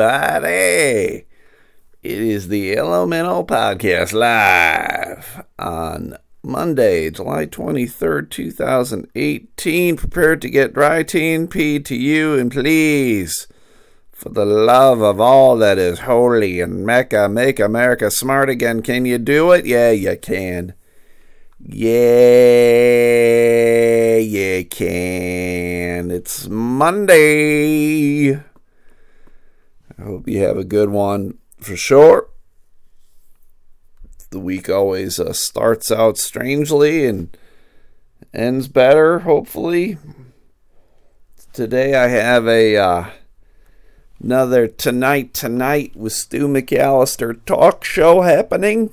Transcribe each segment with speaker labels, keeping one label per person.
Speaker 1: everybody. It is the Elemental Podcast live on Monday, July 23rd, 2018. Prepared to get dry TNP to you, and please, for the love of all that is holy and Mecca, make America smart again. Can you do it? Yeah, you can. Yeah, you can. It's Monday. I hope you have a good one for sure. The week always uh, starts out strangely and ends better, hopefully. Today I have a uh, another Tonight Tonight with Stu McAllister talk show happening.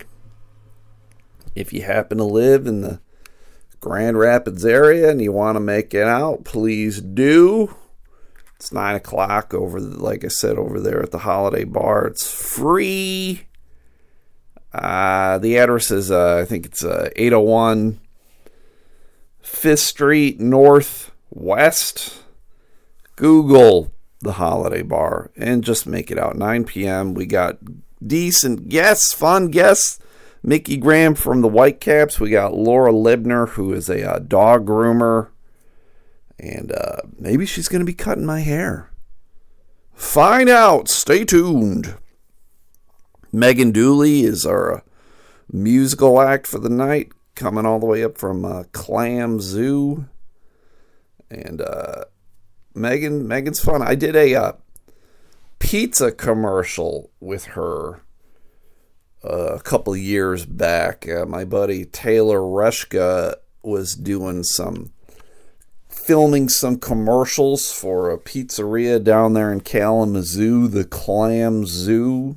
Speaker 1: If you happen to live in the Grand Rapids area and you want to make it out, please do. It's nine o'clock over, like I said, over there at the Holiday Bar. It's free. Uh, the address is, uh, I think it's uh, 801 Fifth Street Northwest. Google the Holiday Bar and just make it out. 9 p.m. We got decent guests, fun guests. Mickey Graham from the Whitecaps. We got Laura Libner, who is a uh, dog groomer and uh, maybe she's going to be cutting my hair. Find out. Stay tuned. Megan Dooley is our uh, musical act for the night, coming all the way up from uh, Clam Zoo. And uh, Megan, Megan's fun. I did a uh, pizza commercial with her uh, a couple years back. Uh, my buddy Taylor Rushka was doing some filming some commercials for a pizzeria down there in Kalamazoo, the Clam Zoo.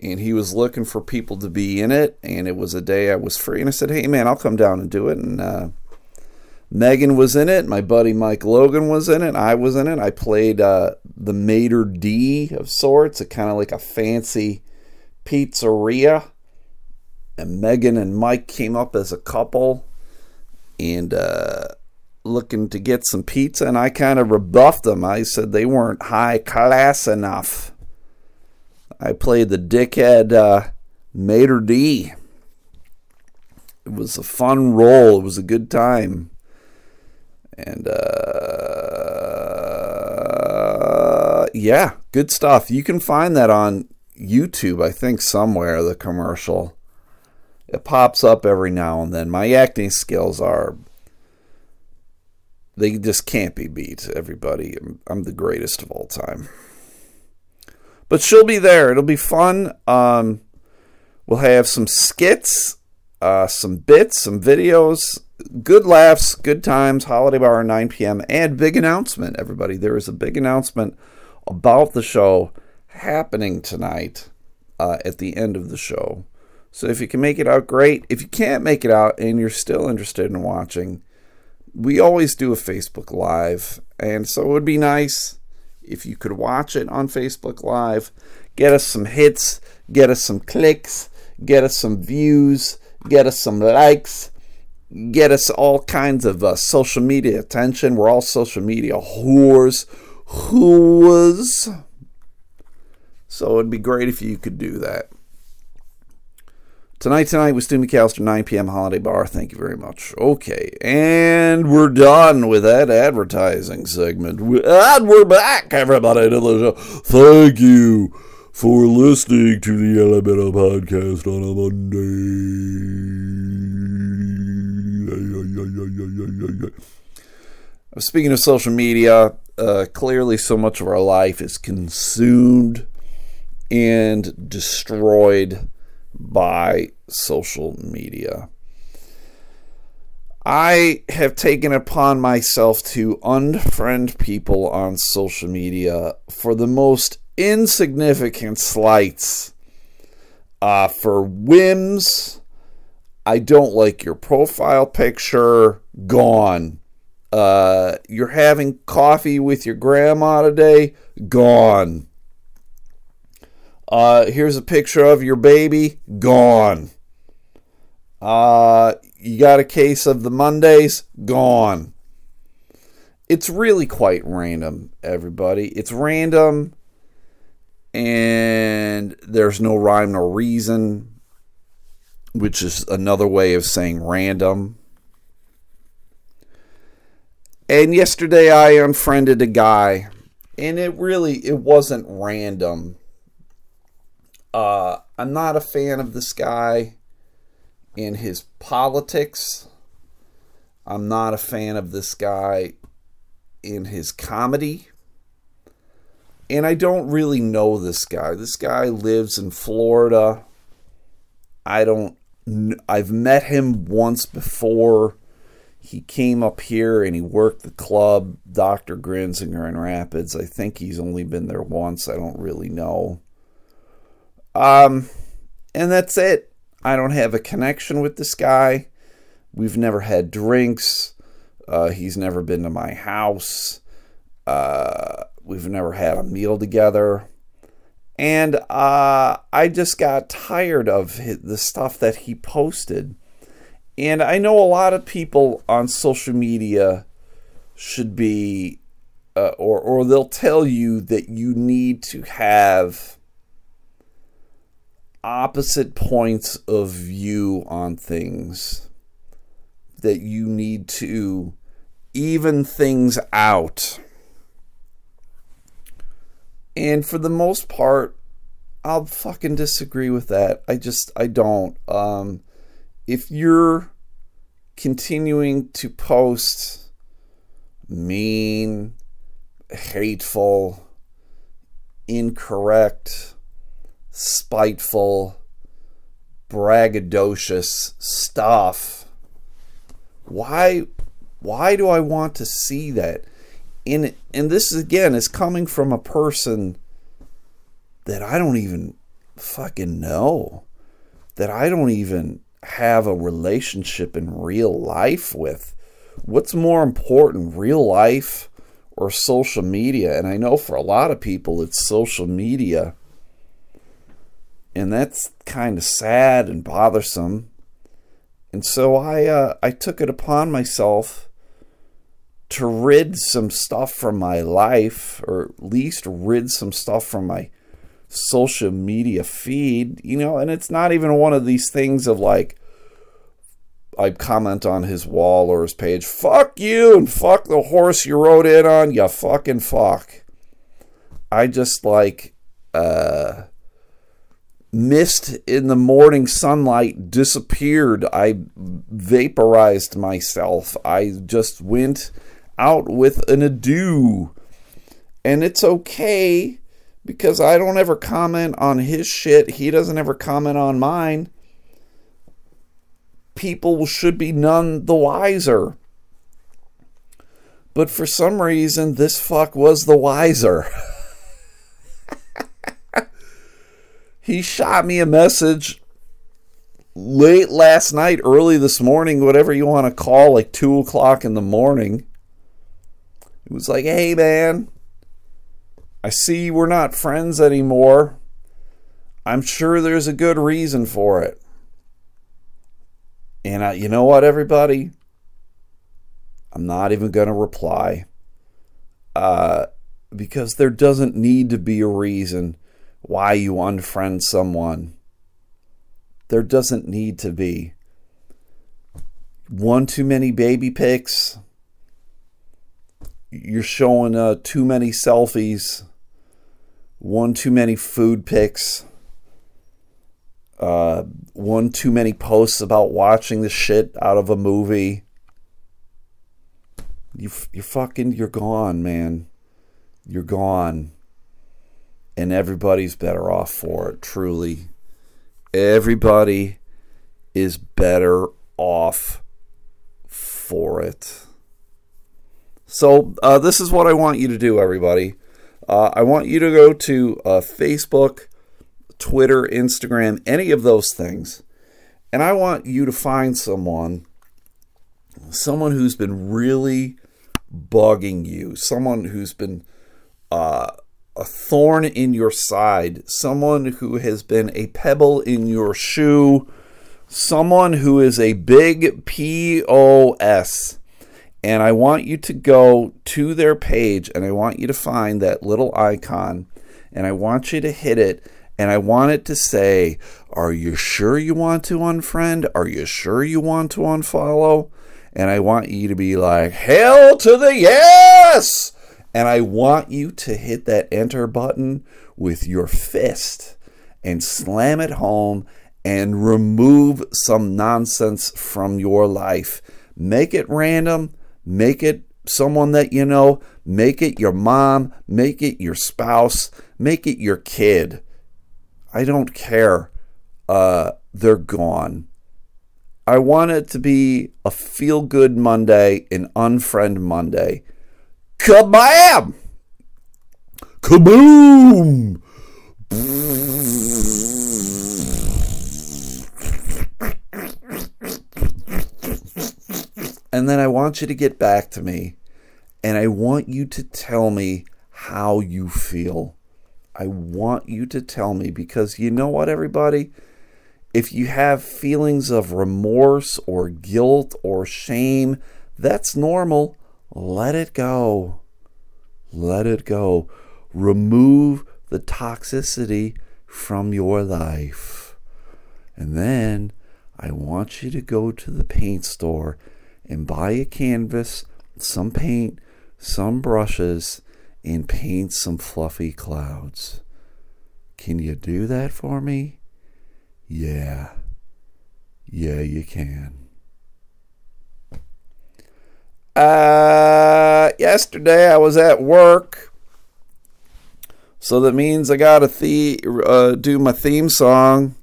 Speaker 1: And he was looking for people to be in it. And it was a day I was free. And I said, hey, man, I'll come down and do it. And uh, Megan was in it. My buddy Mike Logan was in it. I was in it. I played uh, the maître d' of sorts, a kind of like a fancy pizzeria. And Megan and Mike came up as a couple. And, uh, looking to get some pizza, and I kind of rebuffed them. I said they weren't high class enough. I played the dickhead uh, maître d'. It was a fun role. It was a good time. And uh, yeah, good stuff. You can find that on YouTube, I think, somewhere, the commercial. It pops up every now and then. My acting skills are they just can't be beat, everybody. I'm the greatest of all time. But she'll be there. It'll be fun. Um, we'll have some skits, uh, some bits, some videos, good laughs, good times, holiday bar 9 p.m., and big announcement, everybody. There is a big announcement about the show happening tonight uh, at the end of the show. So if you can make it out, great. If you can't make it out and you're still interested in watching, we always do a Facebook Live, and so it would be nice if you could watch it on Facebook Live, get us some hits, get us some clicks, get us some views, get us some likes, get us all kinds of uh, social media attention. We're all social media whores. Whores. So it'd be great if you could do that. Tonight, tonight with Stu McAllister, 9 p.m. Holiday Bar. Thank you very much. Okay, and we're done with that advertising segment. And we're back, everybody, to the show. Thank you for listening to the Elemental Podcast on a Monday. Speaking of social media, uh, clearly so much of our life is consumed and destroyed by social media. I have taken upon myself to unfriend people on social media for the most insignificant slights, uh, for whims. I don't like your profile picture. Gone. Uh, you're having coffee with your grandma today. Gone. Uh, here's a picture of your baby. Gone. Uh, you got a case of the Mondays. Gone. It's really quite random, everybody. It's random. and there's no rhyme nor reason, which is another way of saying random. And yesterday I unfriended a guy, and it really it wasn't random. Uh, I'm not a fan of this guy in his politics. I'm not a fan of this guy in his comedy. And I don't really know this guy. This guy lives in Florida. I don't I've met him once before. He came up here and he worked the club, Dr. Grins in Grand in Rapids. I think he's only been there once. I don't really know. Um and that's it. I don't have a connection with this guy. We've never had drinks. Uh, he's never been to my house. Uh, we've never had a meal together. And uh, I just got tired of his, the stuff that he posted. And I know a lot of people on social media should be, uh, or, or they'll tell you that you need to have opposite points of view on things that you need to even things out. And for the most part, I'll fucking disagree with that. I just I don't. Um if you're continuing to post mean, hateful, incorrect, spiteful, braggadocious stuff. Why why do I want to see that? And and this again is coming from a person that I don't even fucking know. That I don't even have a relationship in real life with. What's more important, real life or social media? And I know for a lot of people it's social media and that's kind of sad and bothersome. And so I uh, I took it upon myself to rid some stuff from my life, or at least rid some stuff from my social media feed, you know. And it's not even one of these things of like I comment on his wall or his page, fuck you and fuck the horse you rode in on, you fucking fuck. I just like uh mist in the morning sunlight disappeared. I vaporized myself. I just went out with an adieu. And it's okay because I don't ever comment on his shit. He doesn't ever comment on mine. People should be none the wiser. But for some reason, this fuck was the wiser. He shot me a message late last night, early this morning, whatever you want to call, like 2 o'clock in the morning. It was like, hey, man, I see we're not friends anymore. I'm sure there's a good reason for it. And I, you know what, everybody? I'm not even going to reply. Uh, because there doesn't need to be a reason why you unfriend someone. There doesn't need to be. One too many baby pics. You're showing uh, too many selfies. One too many food pics. Uh, one too many posts about watching the shit out of a movie. You, you're fucking, you're gone, man. You're gone and everybody's better off for it, truly. Everybody is better off for it. So, uh, this is what I want you to do, everybody. Uh, I want you to go to uh, Facebook, Twitter, Instagram, any of those things. And I want you to find someone, someone who's been really bugging you, someone who's been uh, a thorn in your side, someone who has been a pebble in your shoe, someone who is a big POS. And I want you to go to their page and I want you to find that little icon and I want you to hit it and I want it to say, Are you sure you want to unfriend? Are you sure you want to unfollow? And I want you to be like, Hell to the yes! And I want you to hit that enter button with your fist and slam it home and remove some nonsense from your life. Make it random, make it someone that you know, make it your mom, make it your spouse, make it your kid. I don't care. Uh, they're gone. I want it to be a feel good Monday, an unfriend Monday. Kabam! Kaboom! And then I want you to get back to me and I want you to tell me how you feel. I want you to tell me because you know what, everybody? If you have feelings of remorse or guilt or shame, that's normal. Let it go. Let it go. Remove the toxicity from your life. And then I want you to go to the paint store and buy a canvas, some paint, some brushes, and paint some fluffy clouds. Can you do that for me? Yeah. Yeah, you can. Uh, yesterday I was at work. So that means I got to the- uh, do my theme song.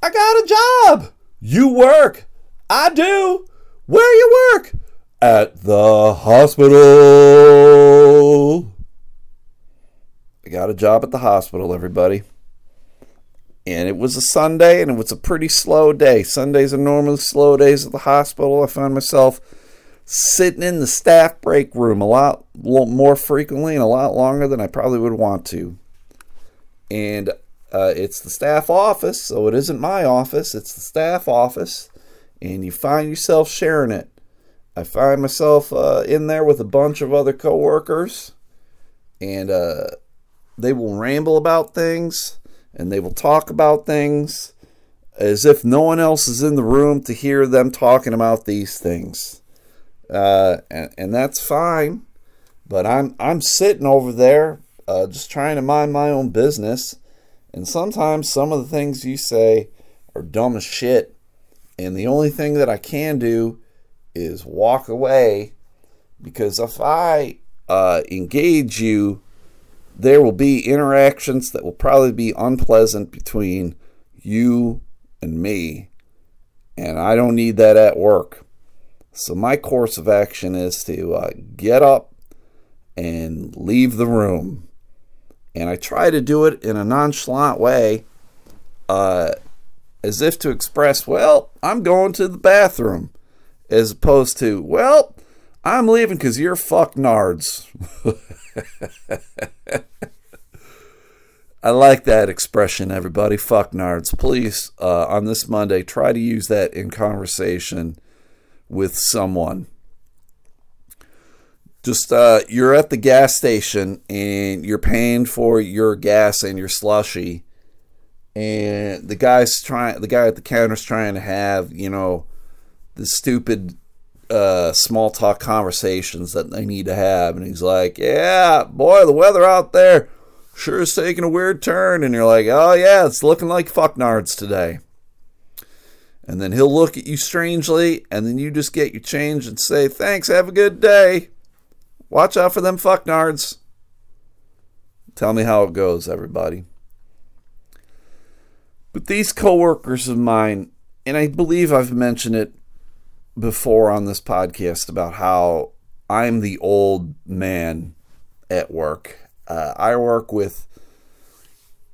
Speaker 1: I got a job. You work. I do. Where you work? At the hospital. I got a job at the hospital, everybody. And it was a Sunday, and it was a pretty slow day. Sundays are normally slow days at the hospital. I found myself sitting in the staff break room a lot more frequently and a lot longer than I probably would want to. And uh, it's the staff office, so it isn't my office, it's the staff office. And you find yourself sharing it. I find myself uh, in there with a bunch of other coworkers, and uh, they will ramble about things and they will talk about things as if no one else is in the room to hear them talking about these things. Uh, and, and that's fine, but I'm I'm sitting over there uh, just trying to mind my own business, and sometimes some of the things you say are dumb as shit, and the only thing that I can do is walk away because if I uh, engage you, there will be interactions that will probably be unpleasant between you and me. And I don't need that at work. So my course of action is to uh, get up and leave the room. And I try to do it in a nonchalant way, uh, as if to express, well, I'm going to the bathroom as opposed to, well, I'm leaving because you're fuck nards. I like that expression, everybody. Fuck nards. Please, uh, on this Monday, try to use that in conversation with someone. Just uh, you're at the gas station and you're paying for your gas and your slushy, and the guy's trying. The guy at the counter's trying to have you know the stupid uh, small talk conversations that they need to have. And he's like, Yeah, boy, the weather out there sure is taking a weird turn. And you're like, Oh, yeah, it's looking like fucknards today. And then he'll look at you strangely, and then you just get your change and say, Thanks, have a good day. Watch out for them fucknards. Tell me how it goes, everybody. But these coworkers of mine, and I believe I've mentioned it before on this podcast about how I'm the old man at work. Uh, I work with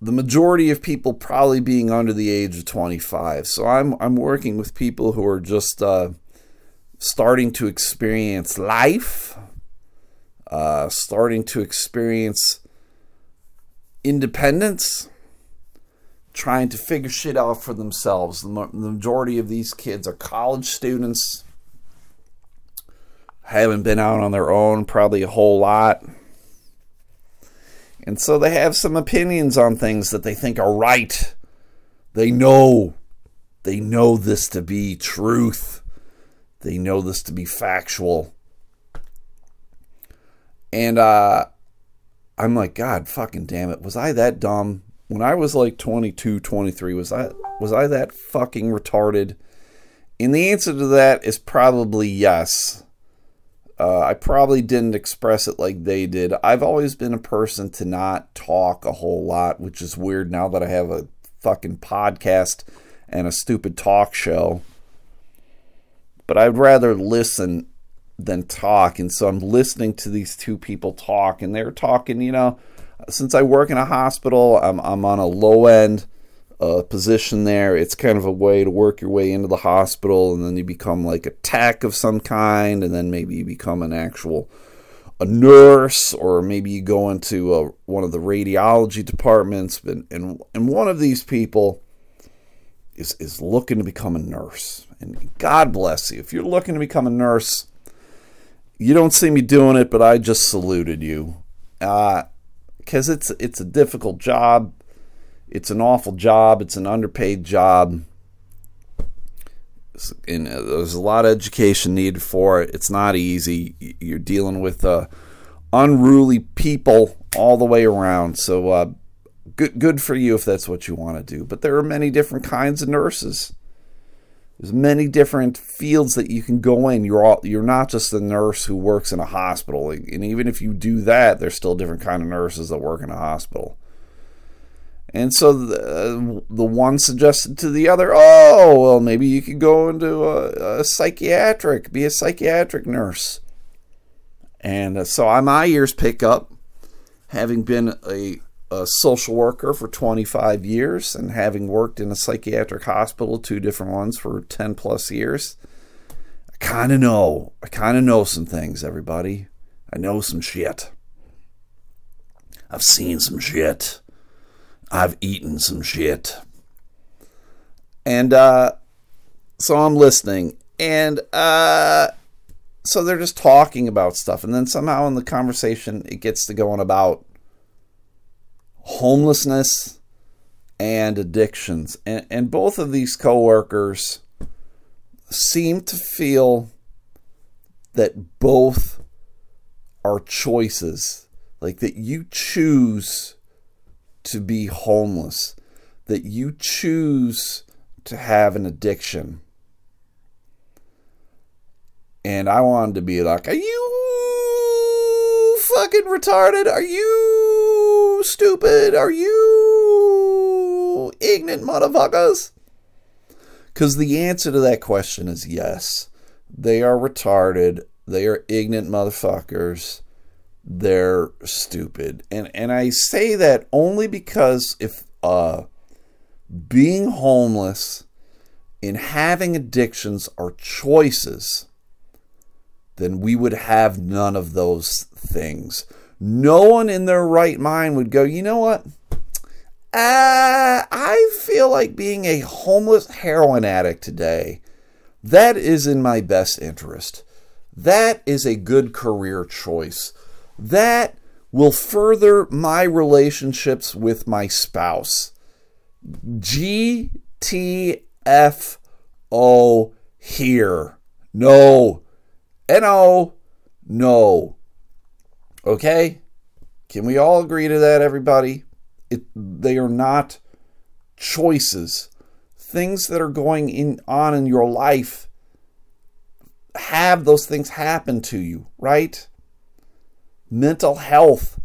Speaker 1: the majority of people probably being under the age of 25. So I'm I'm working with people who are just uh, starting to experience life, uh, starting to experience independence, trying to figure shit out for themselves. The, the majority of these kids are college students, haven't been out on their own probably a whole lot. And so they have some opinions on things that they think are right. They know. They know this to be truth. They know this to be factual. And uh, I'm like, God fucking damn it. Was I that dumb? When I was like 22, 23, was I was I that fucking retarded? And the answer to that is probably yes. Uh, I probably didn't express it like they did. I've always been a person to not talk a whole lot, which is weird now that I have a fucking podcast and a stupid talk show. But I'd rather listen than talk. And so I'm listening to these two people talk, and they're talking, you know, since I work in a hospital, I'm, I'm on a low end uh, position there. It's kind of a way to work your way into the hospital, and then you become like a tech of some kind, and then maybe you become an actual a nurse, or maybe you go into a, one of the radiology departments. And, and and one of these people is is looking to become a nurse. And God bless you if you're looking to become a nurse you don't see me doing it, but I just saluted you. Because uh, it's it's a difficult job. It's an awful job. It's an underpaid job. And uh, there's a lot of education needed for it. It's not easy. You're dealing with uh, unruly people all the way around. So uh, good good for you if that's what you want to do. But there are many different kinds of nurses. There's many different fields that you can go in. You're all, you're not just a nurse who works in a hospital, and even if you do that, there's still different kind of nurses that work in a hospital. And so the, the one suggested to the other, oh, well, maybe you could go into a, a psychiatric, be a psychiatric nurse. And uh, so my ears pick up, having been a a social worker for 25 years and having worked in a psychiatric hospital, two different ones for 10 plus years, I kind of know. I kind of know some things, everybody. I know some shit. I've seen some shit. I've eaten some shit. And uh, so I'm listening. And uh, so they're just talking about stuff. And then somehow in the conversation, it gets to going about homelessness and addictions. And, and both of these coworkers seem to feel that both are choices, like that you choose to be homeless, that you choose to have an addiction. And I wanted to be like, Are you fucking retarded? Are you stupid? Are you ignorant motherfuckers? Because the answer to that question is yes. They are retarded. They are ignorant motherfuckers. They're stupid. And and I say that only because if uh being homeless and having addictions are choices, then we would have none of those things no one in their right mind would go, you know what? Uh, I feel like being a homeless heroin addict today. That is in my best interest. That is a good career choice. That will further my relationships with my spouse. GTFO here. No. NO. No. Okay? Can we all agree to that, everybody? It, they are not choices. Things that are going in, on in your life have those things happen to you, right? Mental health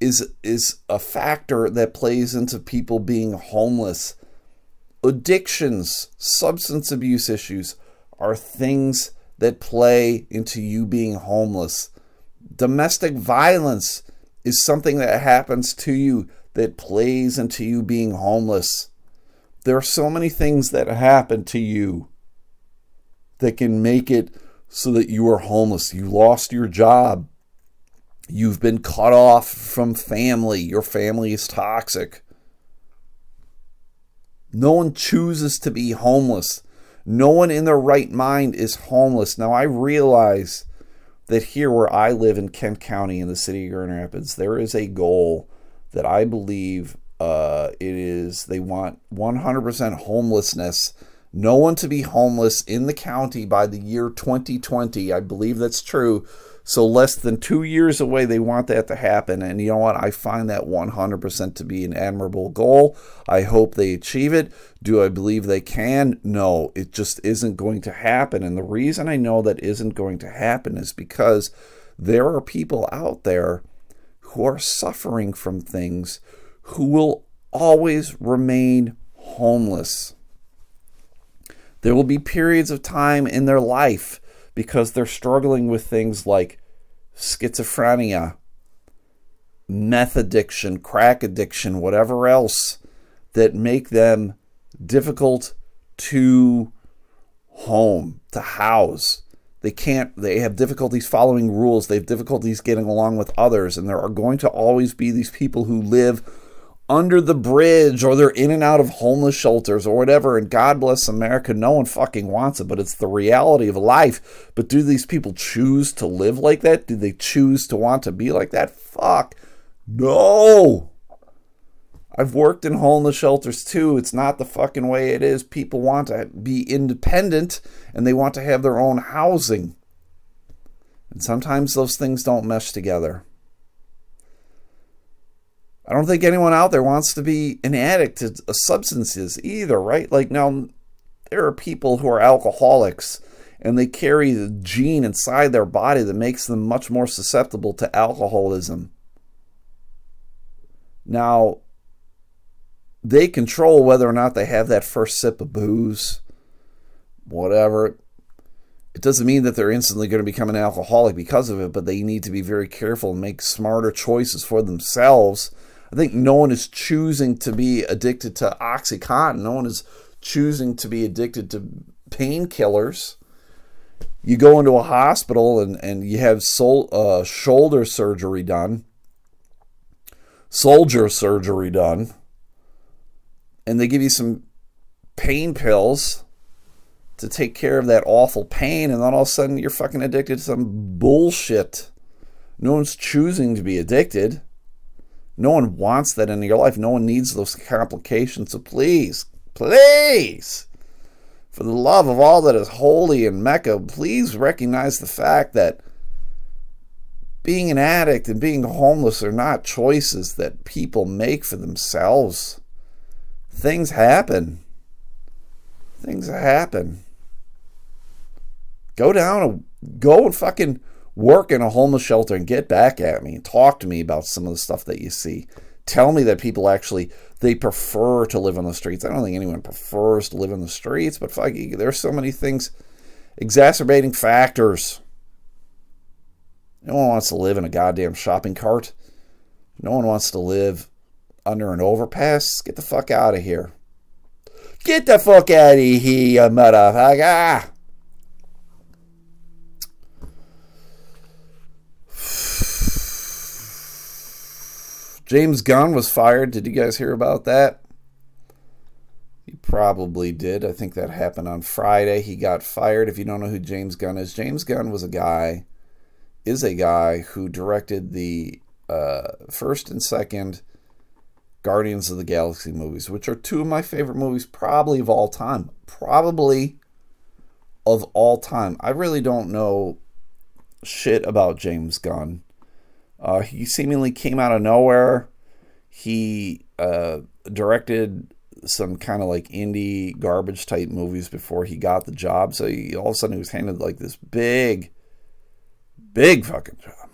Speaker 1: is is a factor that plays into people being homeless. Addictions, substance abuse issues are things that play into you being homeless. Domestic violence is something that happens to you that plays into you being homeless. There are so many things that happen to you that can make it so that you are homeless. You lost your job. You've been cut off from family. Your family is toxic. No one chooses to be homeless. No one in their right mind is homeless. Now, I realize that here where I live in Kent County in the city of Grand Rapids, there is a goal that I believe uh, it is they want 100% homelessness. No one to be homeless in the county by the year 2020. I believe that's true. So less than two years away, they want that to happen. And you know what? I find that 100% to be an admirable goal. I hope they achieve it. Do I believe they can? No, it just isn't going to happen. And the reason I know that isn't going to happen is because there are people out there who are suffering from things who will always remain homeless. There will be periods of time in their life because they're struggling with things like schizophrenia, meth addiction, crack addiction, whatever else that make them difficult to home, to house. They can't, they have difficulties following rules. They have difficulties getting along with others. And there are going to always be these people who live under the bridge or they're in and out of homeless shelters or whatever. And God bless America, no one fucking wants it, but it's the reality of life. But do these people choose to live like that? Do they choose to want to be like that? Fuck. No. I've worked in homeless shelters too. It's not the fucking way it is. People want to be independent and they want to have their own housing. And sometimes those things don't mesh together. I don't think anyone out there wants to be an addict to uh, substances either, right? Like now, there are people who are alcoholics and they carry the gene inside their body that makes them much more susceptible to alcoholism. Now, they control whether or not they have that first sip of booze, whatever. It doesn't mean that they're instantly going to become an alcoholic because of it, but they need to be very careful and make smarter choices for themselves I think no one is choosing to be addicted to Oxycontin. No one is choosing to be addicted to painkillers. You go into a hospital and, and you have sol- uh, shoulder surgery done, soldier surgery done, and they give you some pain pills to take care of that awful pain, and then all of a sudden you're fucking addicted to some bullshit. No one's choosing to be addicted. No one wants that in your life. No one needs those complications. So please, please, for the love of all that is holy in Mecca, please recognize the fact that being an addict and being homeless are not choices that people make for themselves. Things happen. Things happen. Go down, and go and fucking work in a homeless shelter and get back at me and talk to me about some of the stuff that you see. Tell me that people actually they prefer to live on the streets. I don't think anyone prefers to live on the streets, but fuck, there's so many things exacerbating factors. No one wants to live in a goddamn shopping cart. No one wants to live under an overpass. Get the fuck out of here. Get the fuck out of here, motherfucker. James Gunn was fired. Did you guys hear about that? You probably did. I think that happened on Friday. He got fired. If you don't know who James Gunn is, James Gunn was a guy, is a guy who directed the uh, first and second Guardians of the Galaxy movies, which are two of my favorite movies, probably of all time. Probably of all time. I really don't know shit about James Gunn. Uh, he seemingly came out of nowhere. He uh, directed some kind of like indie garbage type movies before he got the job. So he, all of a sudden he was handed like this big, big fucking job.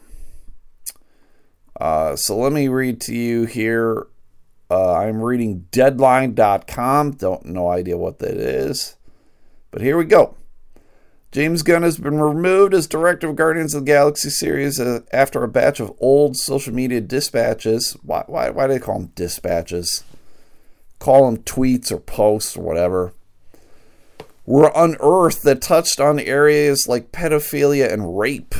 Speaker 1: Uh, so let me read to you here. Uh, I'm reading Deadline.com. Don't no idea what that is, but here we go. James Gunn has been removed as director of Guardians of the Galaxy series uh, after a batch of old social media dispatches. Why, why, why do they call them dispatches? Call them tweets or posts or whatever. Were unearthed that touched on areas like pedophilia and rape.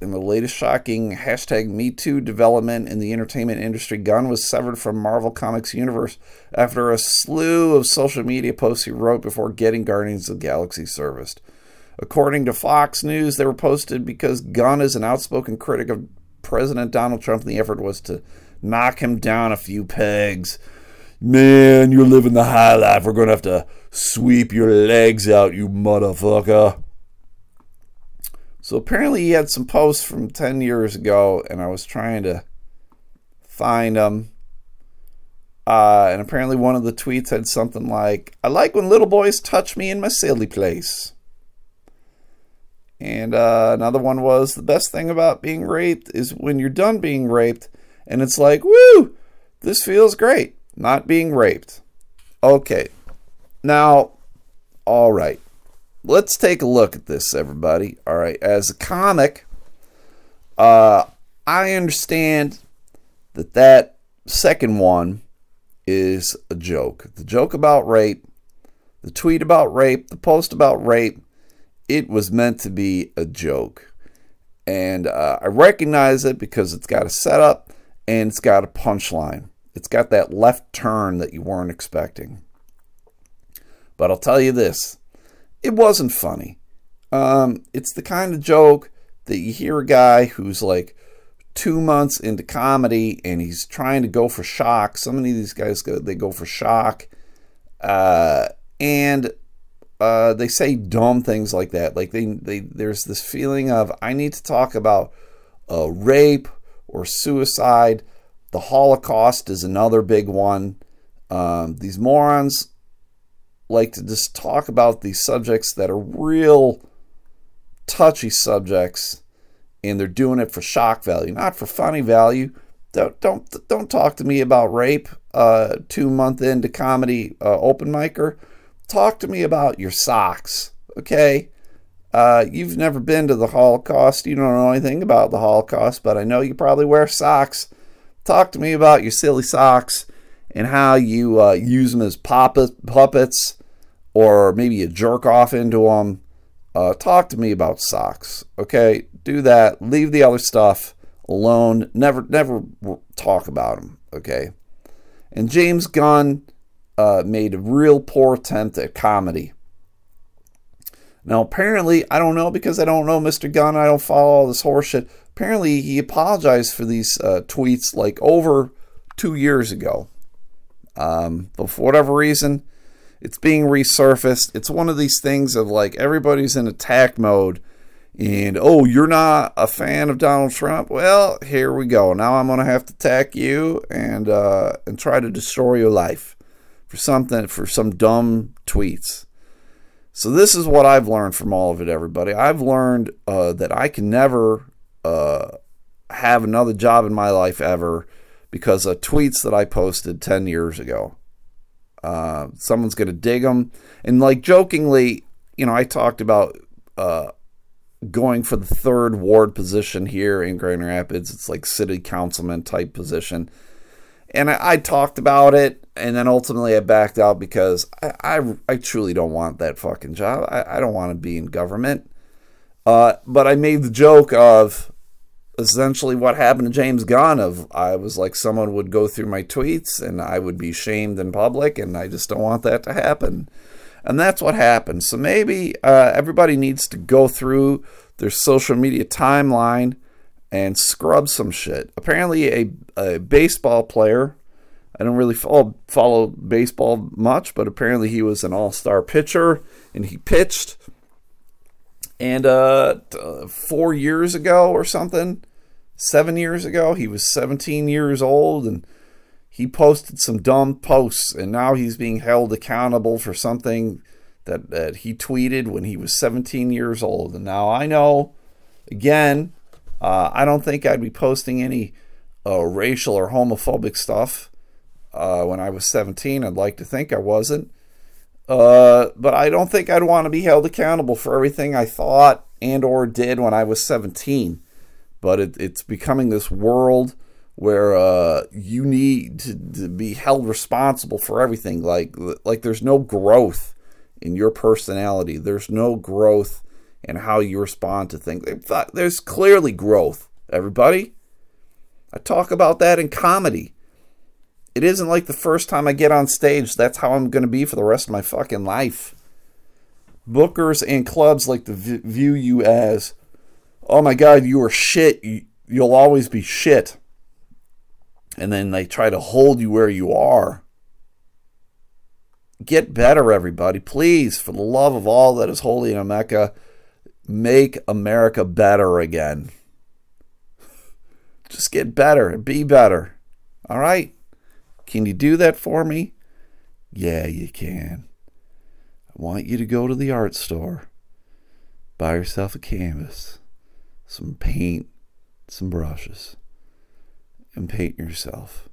Speaker 1: In the latest shocking hashtag MeToo development in the entertainment industry, Gunn was severed from Marvel Comics universe after a slew of social media posts he wrote before getting Guardians of the Galaxy serviced. According to Fox News, they were posted because Gunn is an outspoken critic of President Donald Trump, and the effort was to knock him down a few pegs. Man, you're living the high life. We're going to have to sweep your legs out, you motherfucker. So apparently he had some posts from 10 years ago, and I was trying to find them. Uh, and apparently one of the tweets had something like, I like when little boys touch me in my silly place. And uh, another one was, the best thing about being raped is when you're done being raped, and it's like, woo, this feels great, not being raped. Okay. Now, all right let's take a look at this, everybody. All right, as a comic, uh, I understand that that second one is a joke. The joke about rape, the tweet about rape, the post about rape, it was meant to be a joke. And uh, I recognize it because it's got a setup and it's got a punchline. It's got that left turn that you weren't expecting. But I'll tell you this it wasn't funny. Um, it's the kind of joke that you hear a guy who's like two months into comedy and he's trying to go for shock. So many of these guys go they go for shock, uh, and uh, they say dumb things like that. Like they they there's this feeling of I need to talk about uh, rape or suicide. The Holocaust is another big one. Um, these morons like to just talk about these subjects that are real touchy subjects and they're doing it for shock value, not for funny value. Don't don't don't talk to me about rape. Uh, two month into comedy uh, open micer. Talk to me about your socks, okay? Uh, you've never been to the Holocaust. You don't know anything about the Holocaust, but I know you probably wear socks. Talk to me about your silly socks and how you uh, use them as puppet, puppets or maybe you jerk off into them. Uh, talk to me about socks, okay? Do that. Leave the other stuff alone. Never, never talk about them, okay? And James Gunn uh, made a real poor attempt at comedy. Now, apparently, I don't know because I don't know Mr. Gunn. I don't follow all this horseshit. Apparently, he apologized for these uh, tweets like over two years ago. Um, but for whatever reason, it's being resurfaced. It's one of these things of like everybody's in attack mode and oh, you're not a fan of Donald Trump. Well, here we go. Now I'm going to have to attack you and uh, and try to destroy your life for something for some dumb tweets. So this is what I've learned from all of it, everybody. I've learned uh, that I can never uh, have another job in my life ever because of tweets that I posted 10 years ago. Uh, someone's going to dig them. And like jokingly, you know, I talked about uh, going for the third ward position here in Grand Rapids. It's like city councilman type position. And I, I talked about it, and then ultimately I backed out because I, I, I truly don't want that fucking job. I, I don't want to be in government. Uh, but I made the joke of essentially what happened to James Gunn of I was like someone would go through my tweets and I would be shamed in public and I just don't want that to happen. And that's what happened. So maybe uh, everybody needs to go through their social media timeline and scrub some shit. Apparently, a, a baseball player, I don't really follow, follow baseball much, but apparently he was an all star pitcher and he pitched and uh, four years ago or something, seven years ago, he was 17 years old and he posted some dumb posts. And now he's being held accountable for something that, that he tweeted when he was 17 years old. And now I know, again, uh, I don't think I'd be posting any uh, racial or homophobic stuff uh, when I was 17. I'd like to think I wasn't. Uh, but I don't think I'd want to be held accountable for everything I thought and or did when I was 17. But it, it's becoming this world where uh, you need to, to, be held responsible for everything. Like like there's no growth in your personality. There's no growth in how you respond to things. There's clearly growth. Everybody, I talk about that in comedy it isn't like the first time I get on stage, that's how I'm going to be for the rest of my fucking life. Bookers and clubs like to view you as, oh my God, you are shit. You'll always be shit. and then they try to hold you where you are. Get better, everybody. Please, for the love of all that is holy in America, make America better again. Just get better and be better. All right? Can you do that for me? Yeah, you can. I want you to go to the art store, buy yourself a canvas, some paint, some brushes, and paint yourself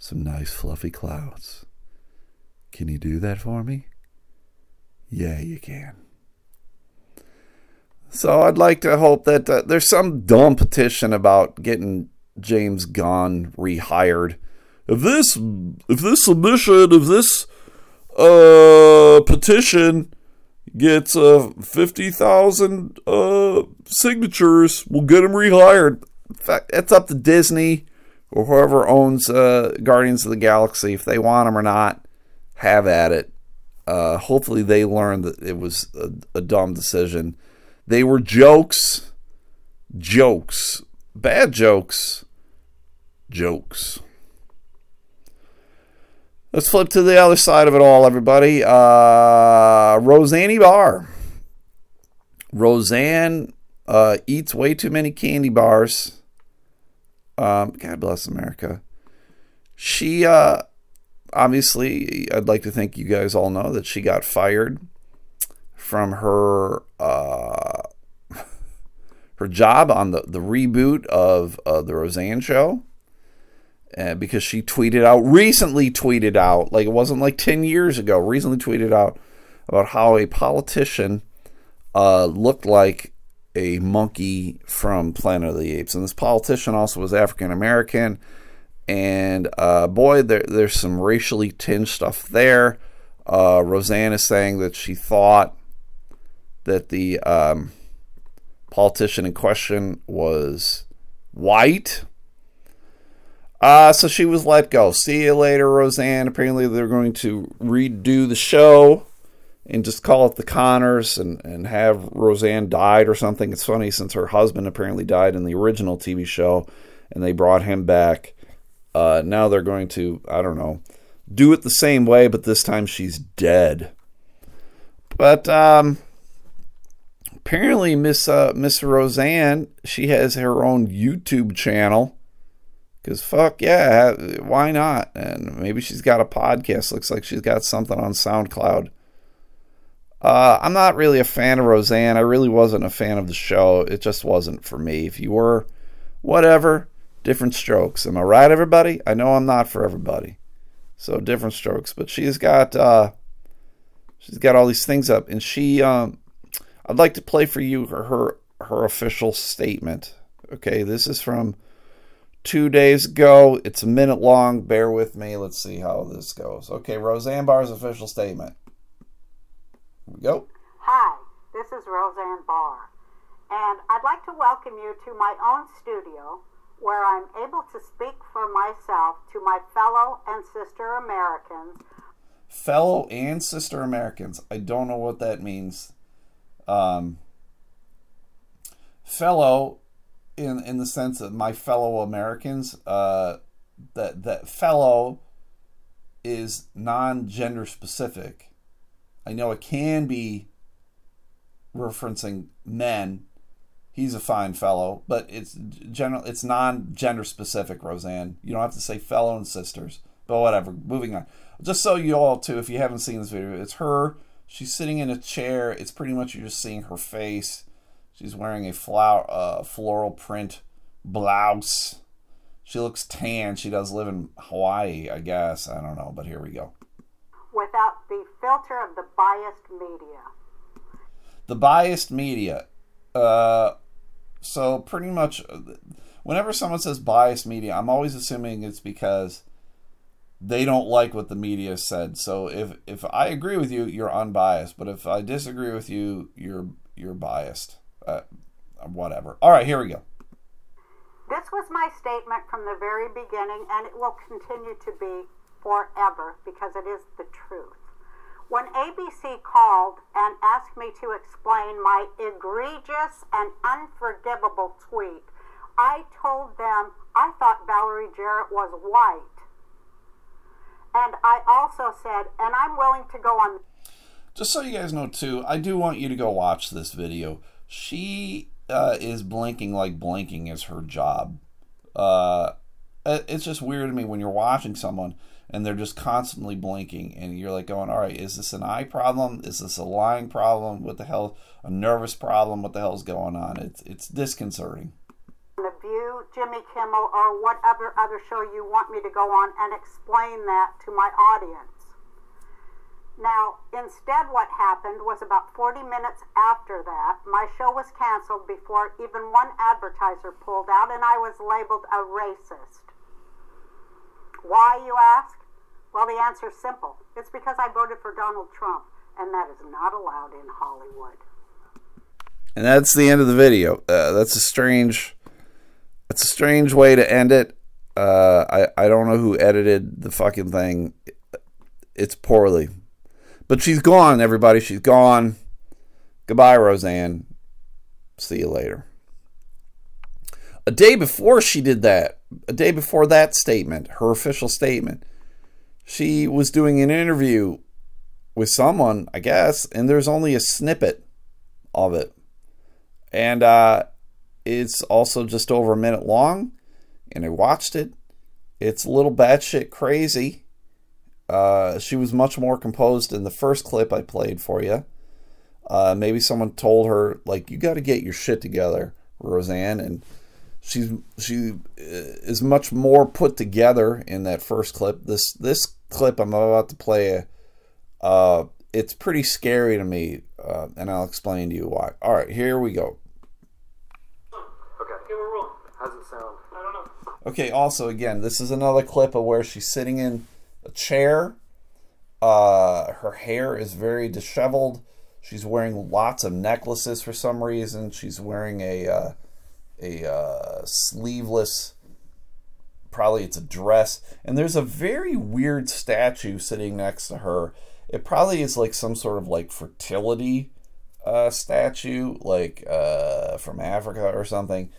Speaker 1: some nice fluffy clouds. Can you do that for me? Yeah, you can. So I'd like to hope that uh, there's some dumb petition about getting James Gunn rehired. If this if this submission if this uh petition gets uh 50,000 uh signatures, we'll get him rehired. In fact, it's up to Disney or whoever owns uh, Guardians of the Galaxy if they want him or not. Have at it. Uh, hopefully, they learned that it was a, a dumb decision they were jokes, jokes, bad jokes, jokes. Let's flip to the other side of it all, everybody. Uh, Roseanne Barr. Roseanne uh, eats way too many candy bars. Um, God bless America. She, uh, obviously, I'd like to think you guys all know that she got fired from her uh, her job on the, the reboot of uh, the Roseanne show. Uh, because she tweeted out recently tweeted out like it wasn't like 10 years ago recently tweeted out about how a politician uh, looked like a monkey from planet of the apes and this politician also was african american and uh, boy there, there's some racially tinged stuff there uh, roseanne is saying that she thought that the um, politician in question was white. Uh, so she was let go. See you later, Roseanne. Apparently, they're going to redo the show and just call it the Connors and, and have Roseanne died or something. It's funny since her husband apparently died in the original TV show and they brought him back. Uh, now they're going to, I don't know, do it the same way, but this time she's dead. But um, apparently Miss uh, Miss Roseanne, she has her own YouTube channel. Cause fuck yeah, why not? And maybe she's got a podcast. Looks like she's got something on SoundCloud. Uh, I'm not really a fan of Roseanne. I really wasn't a fan of the show. It just wasn't for me. If you were, whatever, different strokes. Am I right, everybody? I know I'm not for everybody. So different strokes. But she's got uh, she's got all these things up, and she um, I'd like to play for you her, her, her official statement. Okay, this is from two days ago. It's a minute long. Bear with me. Let's see how this goes. Okay, Roseanne Barr's official statement. Here we go.
Speaker 2: Hi, this is Roseanne Barr, and I'd like to welcome you to my own studio where I'm able to speak for myself to my fellow and sister Americans.
Speaker 1: Fellow and sister Americans. I don't know what that means um, fellow in in the sense of my fellow Americans. Uh, that that fellow is non-gender specific. I know it can be referencing men. He's a fine fellow, but it's general. It's non-gender specific. Roseanne, you don't have to say fellow and sisters, but whatever. Moving on. Just so you all too, if you haven't seen this video, it's her She's sitting in a chair. It's pretty much you're just seeing her face. She's wearing a flower, uh, floral print blouse. She looks tan. She does live in Hawaii, I guess. I don't know, but here we go.
Speaker 2: Without the filter of the biased media.
Speaker 1: The biased media. Uh, so pretty much, whenever someone says biased media, I'm always assuming it's because they don't like what the media said. So if if I agree with you, you're unbiased. But if I disagree with you, you're you're biased. Uh, whatever. All right, here we go.
Speaker 2: This was my statement from the very beginning, and it will continue to be forever because it is the truth. When ABC called and asked me to explain my egregious and unforgivable tweet I told them I thought Valerie Jarrett was white. And I also said, and I'm willing to go on.
Speaker 1: Just so you guys know, too, I do want you to go watch this video. She uh, is blinking like blinking is her job. Uh, it's just weird to me when you're watching someone and they're just constantly blinking and you're like going all right is this an eye problem is this a lying problem what the hell a nervous problem what the hell's going on it's it's disconcerting
Speaker 2: view jimmy kimmel or whatever other show you want me to go on and explain that to my audience now instead what happened was about 40 minutes after that my show was canceled before even one advertiser pulled out and i was labeled a racist why, you ask? Well, the answer is simple. It's because I voted for Donald Trump, and that is not allowed in Hollywood.
Speaker 1: And that's the end of the video. Uh, that's a strange. That's a strange way to end it. Uh, I I don't know who edited the fucking thing. It's poorly, but she's gone. Everybody, she's gone. Goodbye, Roseanne. See you later. A day before she did that, a day before that statement, her official statement, she was doing an interview with someone, I guess, and there's only a snippet of it. And uh, it's also just over a minute long, and I watched it. It's a little batshit crazy. Uh, she was much more composed in the first clip I played for you. Uh, maybe someone told her, like, you got to get your shit together, Roseanne, and she's she is much more put together in that first clip. This this clip I'm about to play, uh, it's pretty scary to me, uh, and I'll explain to you why. All right, here we go.
Speaker 3: Okay. Okay, we're rolling. How's it sound? I don't know.
Speaker 1: Okay. Also, again, this is another clip of where she's sitting in a chair. Uh, her hair is very disheveled. She's wearing lots of necklaces for some reason. She's wearing a uh, a uh, sleeveless, probably it's a dress, and there's a very weird statue sitting next to her. It probably is like some sort of like fertility uh, statue, like uh, from Africa or something.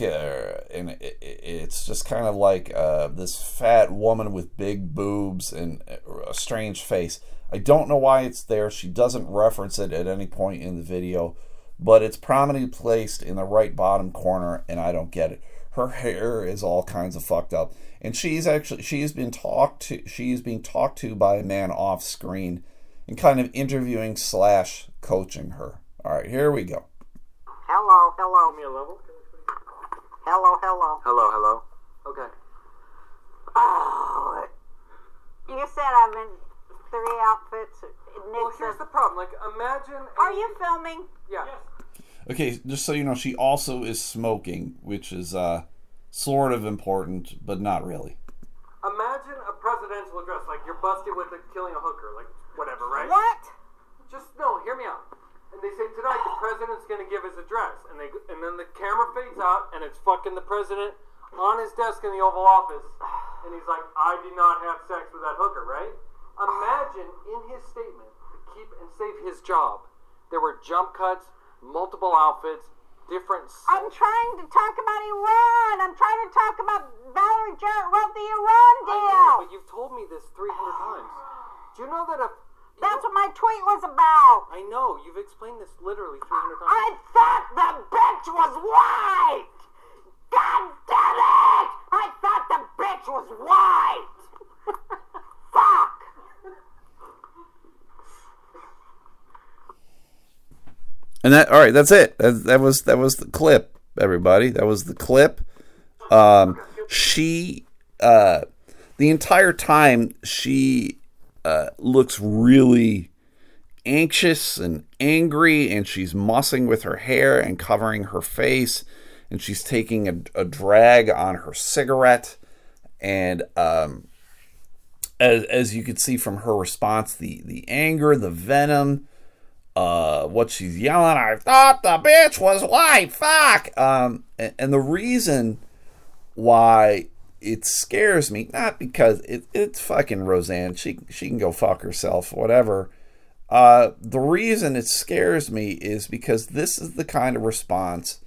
Speaker 1: And it's just kind of like uh, this fat woman with big boobs and a strange face. I don't know why it's there. She doesn't reference it at any point in the video but it's prominently placed in the right bottom corner, and I don't get it. Her hair is all kinds of fucked up, and she's actually she's been talked to. She's being talked to by a man off screen, and kind of interviewing slash coaching her. All right, here we go.
Speaker 2: Hello, hello.
Speaker 3: Me level.
Speaker 2: Hello, hello.
Speaker 3: Hello, hello. Okay.
Speaker 2: Oh, you said I'm in three outfits.
Speaker 3: Well, here's the problem. Like, imagine.
Speaker 2: Are you filming?
Speaker 3: Yeah.
Speaker 1: Okay, just so you know, she also is smoking, which is uh, sort of important, but not really.
Speaker 3: Imagine a presidential address, like you're busted with a, killing a hooker, like whatever, right?
Speaker 2: What?
Speaker 3: Just no, hear me out. And they say tonight the president's going to give his address, and they and then the camera fades out, and it's fucking the president on his desk in the Oval Office, and he's like, "I did not have sex with that hooker," right? Imagine in his statement to keep and save his job, there were jump cuts, multiple outfits, different.
Speaker 2: I'm trying to talk about Iran. I'm trying to talk about Valerie Jarrett wrote the Iran deal.
Speaker 3: I know, but you've told me this 300 times. Do you know that a.
Speaker 2: That's what my tweet was about.
Speaker 3: I know. You've explained this literally 300 times.
Speaker 2: I thought the bitch was white. God damn it! I thought the bitch was white. Fuck.
Speaker 1: And that all right, that's it. That, that was that was the clip, everybody. That was the clip. Um, she uh, the entire time she uh, looks really anxious and angry, and she's mussing with her hair and covering her face, and she's taking a, a drag on her cigarette, and um, as as you can see from her response, the the anger, the venom uh, what she's yelling. I thought the bitch was white. Fuck. Um, and, and the reason why it scares me, not because it, it's fucking Roseanne. She she can go fuck herself, whatever. Uh, the reason it scares me is because this is the kind of response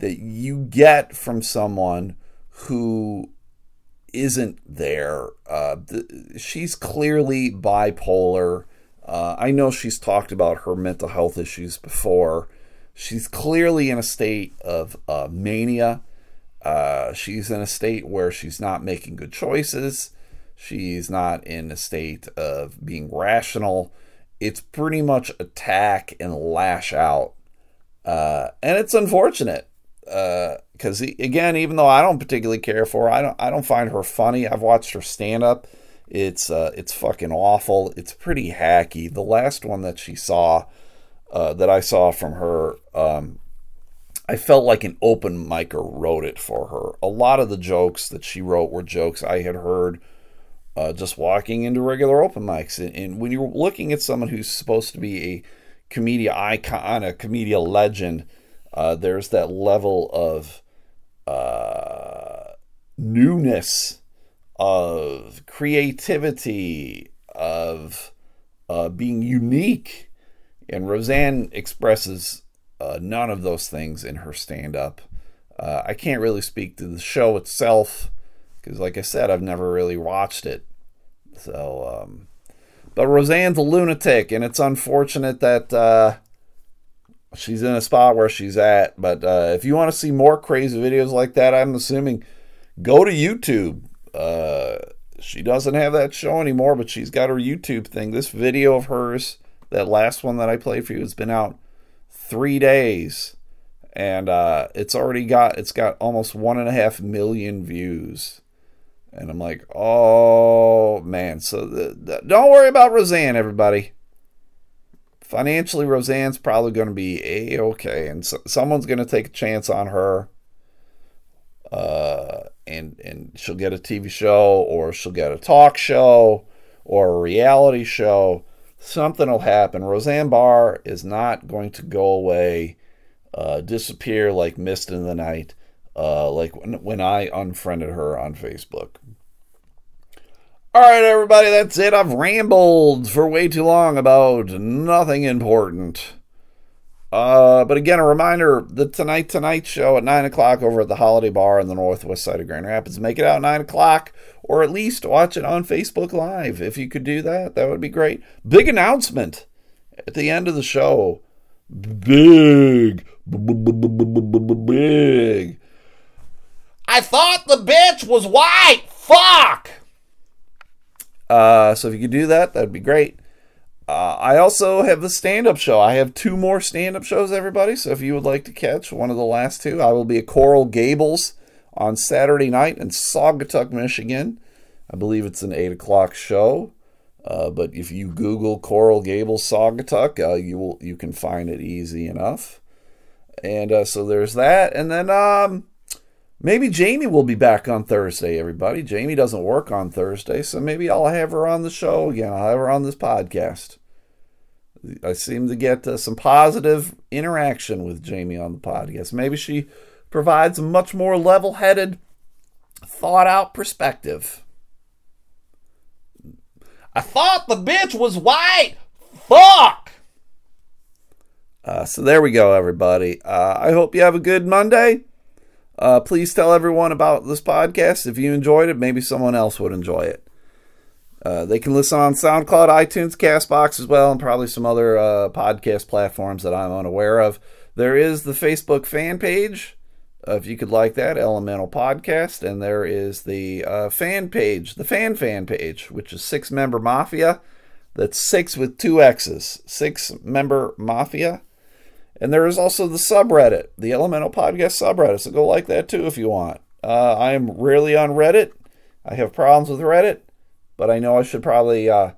Speaker 1: that you get from someone who isn't there. Uh, she's clearly bipolar. Uh, I know she's talked about her mental health issues before. She's clearly in a state of uh, mania. Uh, she's in a state where she's not making good choices. She's not in a state of being rational. It's pretty much attack and lash out. Uh, and it's unfortunate Uh, because uh, again, even though I don't particularly care for her, I don't I don't find her funny. I've watched her stand up. It's uh, it's fucking awful. It's pretty hacky. The last one that she saw, uh, that I saw from her, um, I felt like an open micer wrote it for her. A lot of the jokes that she wrote were jokes I had heard uh, just walking into regular open mics. And, and, when you're looking at someone who's supposed to be a comedian icon, a comedian legend, uh, there's that level of uh, newness, of creativity, of uh, being unique. And Roseanne expresses uh, none of those things in her stand up. Uh, I can't really speak to the show itself because, like I said, I've never really watched it. So, um, but Roseanne's a lunatic, and it's unfortunate that uh, she's in a spot where she's at. But uh, if you want to see more crazy videos like that, I'm assuming go to YouTube. Uh, she doesn't have that show anymore, but she's got her YouTube thing. This video of hers, that last one that I played for you, has been out three days, and uh, it's already got it's got almost one and a half million views. And I'm like, oh man. So the, the, don't worry about Roseanne, everybody financially, Roseanne's probably going to be a okay, and so, someone's going to take a chance on her, uh, and and she'll get a TV show, or she'll get a talk show, or a reality show. Something will happen. Roseanne Barr is not going to go away, uh, disappear like mist in the night, uh, like when, when I unfriended her on Facebook. All right, everybody, that's it. I've rambled for way too long about nothing important. Uh, but again, a reminder the Tonight Tonight show at 9 o'clock over at the Holiday Bar on the northwest side of Grand Rapids. Make it out 9 o'clock, or at least watch it on Facebook Live. If you could do that, that would be great. Big announcement at the end of the show. Big, big. I thought the bitch was white. Fuck! Uh, so if you could do that, that'd be great. Uh, I also have the stand up show. I have two more stand up shows, everybody. So if you would like to catch one of the last two, I will be at Coral Gables on Saturday night in Saugatuck, Michigan. I believe it's an 8 o'clock show. Uh, but if you Google Coral Gables Saugatuck, uh, you will you can find it easy enough. And uh, so there's that. And then um, Maybe Jamie will be back on Thursday, everybody. Jamie doesn't work on Thursday, so maybe I'll have her on the show again. I'll have her on this podcast. I seem to get uh, some positive interaction with Jamie on the podcast. Maybe she provides a much more level headed, thought out perspective. I thought the bitch was white. Fuck! Uh, so there we go, everybody. Uh, I hope you have a good Monday. Uh, please tell everyone about this podcast. If you enjoyed it, maybe someone else would enjoy it. Uh, they can listen on SoundCloud, iTunes, Castbox as well, and probably some other uh, podcast platforms that I'm unaware of. There is the Facebook fan page, uh, if you could like that, Elemental Podcast, and there is the uh, fan page, the fan fan page, which is Sixx Member Mafia. That's six with two X's. Sixx Member Mafia. And there is also the subreddit, the Elemental Podcast subreddit. So go like that too if you want. Uh, I am rarely on Reddit. I have problems with Reddit, but I know I should probably uh,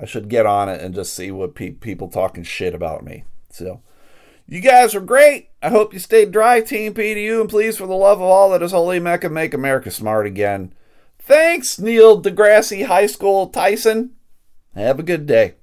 Speaker 1: I should get on it and just see what pe- people talking shit about me. So you guys are great. I hope you stayed dry, Team PDU, and please, for the love of all that is holy Mecca, make America smart again. Thanks, Neil deGrasse High School Tyson. Have a good day.